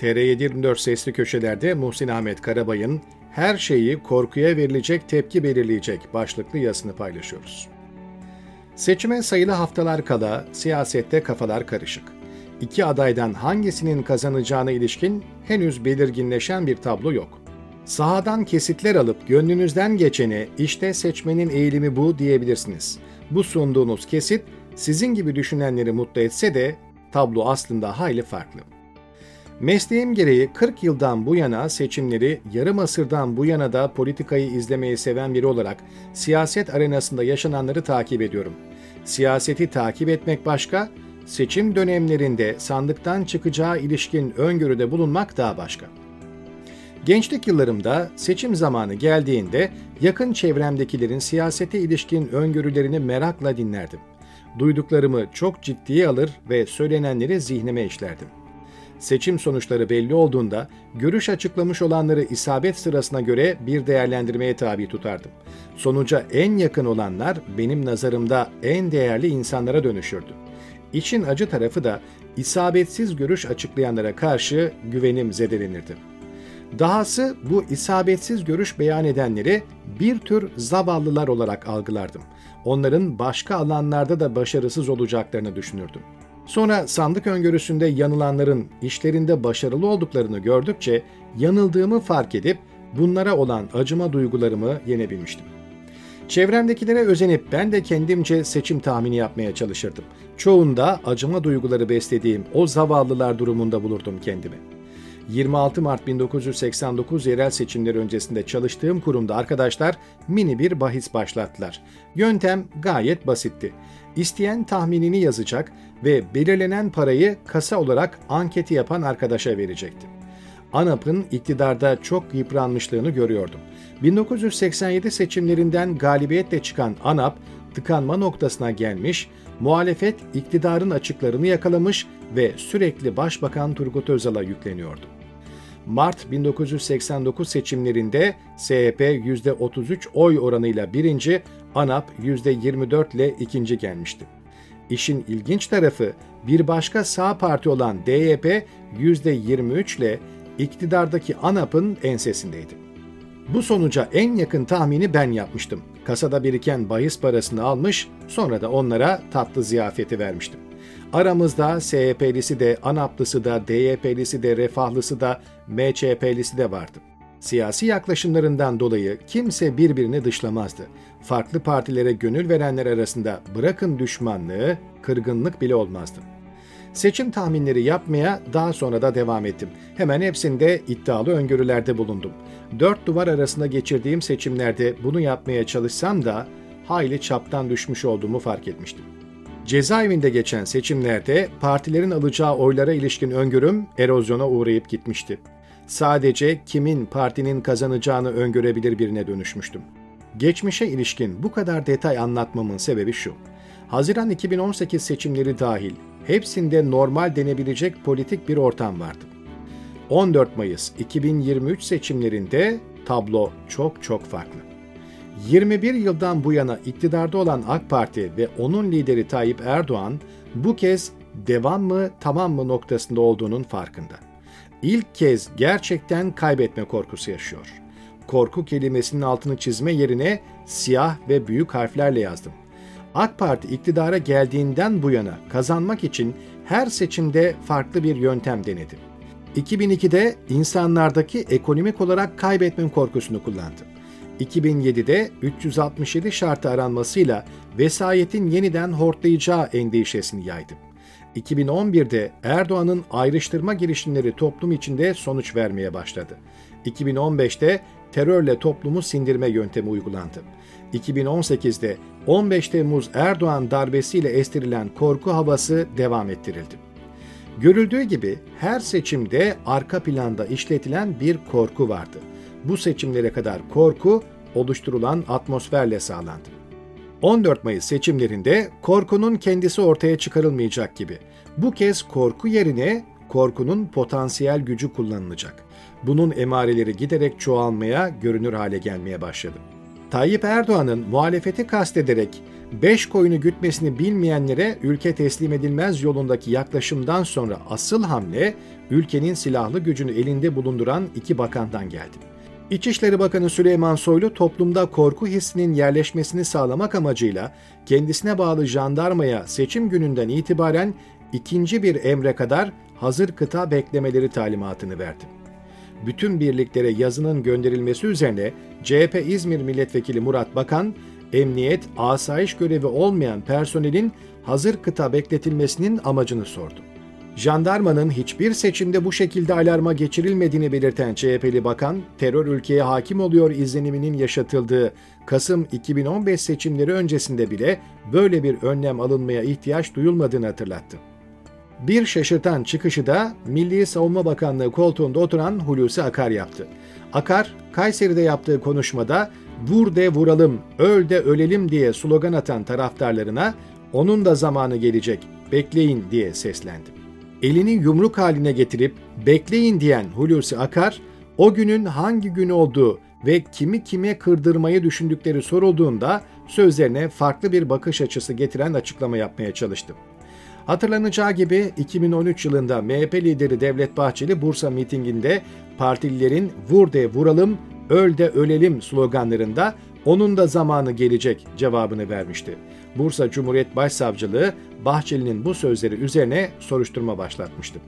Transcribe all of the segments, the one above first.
TR724 sesli köşelerde Muhsin Ahmet Karabay'ın her şeyi korkuya verilecek tepki belirleyecek başlıklı yazısını paylaşıyoruz. Seçime sayılı haftalar kala siyasette kafalar karışık. İki adaydan hangisinin kazanacağına ilişkin henüz belirginleşen bir tablo yok. Sahadan kesitler alıp gönlünüzden geçeni işte seçmenin eğilimi bu diyebilirsiniz. Bu sunduğunuz kesit sizin gibi düşünenleri mutlu etse de tablo aslında hayli farklı. Mesleğim gereği 40 yıldan bu yana seçimleri, yarım asırdan bu yana da politikayı izlemeyi seven biri olarak siyaset arenasında yaşananları takip ediyorum. Siyaseti takip etmek başka, seçim dönemlerinde sandıktan çıkacağı ilişkin öngörüde bulunmak daha başka. Gençlik yıllarımda seçim zamanı geldiğinde yakın çevremdekilerin siyasete ilişkin öngörülerini merakla dinlerdim. Duyduklarımı çok ciddiye alır ve söylenenleri zihnime işlerdim. Seçim sonuçları belli olduğunda görüş açıklamış olanları isabet sırasına göre bir değerlendirmeye tabi tutardım. Sonuca en yakın olanlar benim nazarımda en değerli insanlara dönüşürdü. İçin acı tarafı da isabetsiz görüş açıklayanlara karşı güvenim zedelenirdi. Dahası bu isabetsiz görüş beyan edenleri bir tür zavallılar olarak algılardım. Onların başka alanlarda da başarısız olacaklarını düşünürdüm. Sonra sandık öngörüsünde yanılanların işlerinde başarılı olduklarını gördükçe yanıldığımı fark edip bunlara olan acıma duygularımı yenebilmiştim. Çevremdekilere özenip ben de kendimce seçim tahmini yapmaya çalışırdım. Çoğunda acıma duyguları beslediğim o zavallılar durumunda bulurdum kendimi. 26 Mart 1989 yerel seçimler öncesinde çalıştığım kurumda arkadaşlar mini bir bahis başlattılar. Yöntem gayet basitti. İsteyen tahminini yazacak ve belirlenen parayı kasa olarak anketi yapan arkadaşa verecekti. ANAP'ın iktidarda çok yıpranmışlığını görüyordum. 1987 seçimlerinden galibiyetle çıkan ANAP tıkanma noktasına gelmiş, muhalefet iktidarın açıklarını yakalamış ve sürekli Başbakan Turgut Özal'a yükleniyordu. Mart 1989 seçimlerinde SHP %33 oy oranıyla birinci, ANAP %24 ile ikinci gelmişti. İşin ilginç tarafı bir başka sağ parti olan DYP %23 ile iktidardaki ANAP'ın ensesindeydi. Bu sonuca en yakın tahmini ben yapmıştım. Kasada biriken bahis parasını almış, sonra da onlara tatlı ziyafeti vermiştim. Aramızda SHP'lisi de, ANAP'lısı da, DYP'lisi de, Refahlısı da, MÇP'lisi de vardı. Siyasi yaklaşımlarından dolayı kimse birbirini dışlamazdı. Farklı partilere gönül verenler arasında bırakın düşmanlığı, kırgınlık bile olmazdı. Seçim tahminleri yapmaya daha sonra da devam ettim. Hemen hepsinde iddialı öngörülerde bulundum. Dört duvar arasında geçirdiğim seçimlerde bunu yapmaya çalışsam da hayli çaptan düşmüş olduğumu fark etmiştim. Cezaevinde geçen seçimlerde partilerin alacağı oylara ilişkin öngörüm erozyona uğrayıp gitmişti. Sadece kimin partinin kazanacağını öngörebilir birine dönüşmüştüm. Geçmişe ilişkin bu kadar detay anlatmamın sebebi şu. Haziran 2018 seçimleri dahil hepsinde normal denebilecek politik bir ortam vardı. 14 Mayıs 2023 seçimlerinde tablo çok çok farklı. 21 yıldan bu yana iktidarda olan AK Parti ve onun lideri Tayyip Erdoğan bu kez devam mı tamam mı noktasında olduğunun farkında. İlk kez gerçekten kaybetme korkusu yaşıyor. Korku kelimesinin altını çizme yerine siyah ve büyük harflerle yazdım. AK Parti iktidara geldiğinden bu yana kazanmak için her seçimde farklı bir yöntem denedi. 2002'de insanlardaki ekonomik olarak kaybetme korkusunu kullandı. 2007'de 367 şartı aranmasıyla vesayetin yeniden hortlayacağı endişesini yaydı. 2011'de Erdoğan'ın ayrıştırma girişimleri toplum içinde sonuç vermeye başladı. 2015'te terörle toplumu sindirme yöntemi uygulandı. 2018'de 15 Temmuz Erdoğan darbesiyle estirilen korku havası devam ettirildi. Görüldüğü gibi her seçimde arka planda işletilen bir korku vardı. Bu seçimlere kadar korku oluşturulan atmosferle sağlandı. 14 Mayıs seçimlerinde korkunun kendisi ortaya çıkarılmayacak gibi. Bu kez korku yerine korkunun potansiyel gücü kullanılacak. Bunun emareleri giderek çoğalmaya, görünür hale gelmeye başladı. Tayyip Erdoğan'ın muhalefeti kastederek beş koyunu gütmesini bilmeyenlere ülke teslim edilmez yolundaki yaklaşımdan sonra asıl hamle ülkenin silahlı gücünü elinde bulunduran iki bakandan geldi. İçişleri Bakanı Süleyman Soylu toplumda korku hissinin yerleşmesini sağlamak amacıyla kendisine bağlı jandarmaya seçim gününden itibaren ikinci bir emre kadar hazır kıta beklemeleri talimatını verdi. Bütün birliklere yazının gönderilmesi üzerine CHP İzmir Milletvekili Murat Bakan, emniyet, asayiş görevi olmayan personelin hazır kıta bekletilmesinin amacını sordu. Jandarmanın hiçbir seçimde bu şekilde alarma geçirilmediğini belirten CHP'li bakan, terör ülkeye hakim oluyor izleniminin yaşatıldığı Kasım 2015 seçimleri öncesinde bile böyle bir önlem alınmaya ihtiyaç duyulmadığını hatırlattı. Bir şaşırtan çıkışı da Milli Savunma Bakanlığı koltuğunda oturan Hulusi Akar yaptı. Akar, Kayseri'de yaptığı konuşmada vur de vuralım, öl de ölelim diye slogan atan taraftarlarına onun da zamanı gelecek, bekleyin diye seslendi. Elini yumruk haline getirip bekleyin diyen Hulusi Akar, o günün hangi gün olduğu ve kimi kime kırdırmayı düşündükleri sorulduğunda sözlerine farklı bir bakış açısı getiren açıklama yapmaya çalıştı. Hatırlanacağı gibi 2013 yılında MHP lideri Devlet Bahçeli Bursa mitinginde partililerin vur de vuralım, öl de ölelim sloganlarında onun da zamanı gelecek cevabını vermişti. Bursa Cumhuriyet Başsavcılığı Bahçeli'nin bu sözleri üzerine soruşturma başlatmıştı.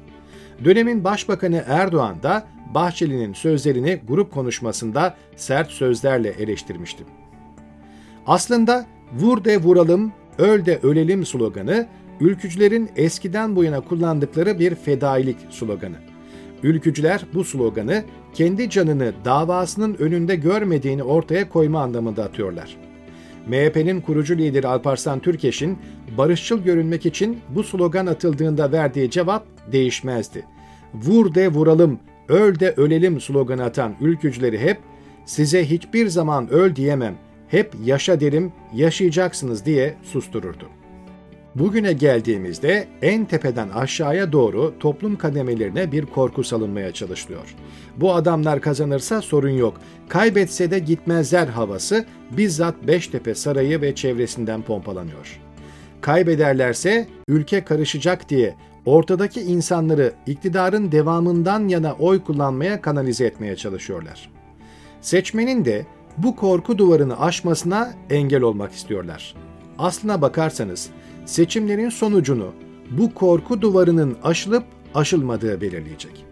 Dönemin Başbakanı Erdoğan da Bahçeli'nin sözlerini grup konuşmasında sert sözlerle eleştirmişti. Aslında vur de vuralım, öl de ölelim sloganı ülkücülerin eskiden bu yana kullandıkları bir fedailik sloganı. Ülkücüler bu sloganı kendi canını davasının önünde görmediğini ortaya koyma anlamında atıyorlar. MHP'nin kurucu lideri Alparslan Türkeş'in barışçıl görünmek için bu slogan atıldığında verdiği cevap değişmezdi. Vur de vuralım, öl de ölelim sloganı atan ülkücüleri hep size hiçbir zaman öl diyemem, hep yaşa derim, yaşayacaksınız diye sustururdu. Bugüne geldiğimizde en tepeden aşağıya doğru toplum kademelerine bir korku salınmaya çalışılıyor. Bu adamlar kazanırsa sorun yok, kaybetse de gitmezler havası bizzat Beştepe Sarayı ve çevresinden pompalanıyor. Kaybederlerse ülke karışacak diye ortadaki insanları iktidarın devamından yana oy kullanmaya kanalize etmeye çalışıyorlar. Seçmenin de bu korku duvarını aşmasına engel olmak istiyorlar. Aslına bakarsanız seçimlerin sonucunu bu korku duvarının aşılıp aşılmadığı belirleyecek.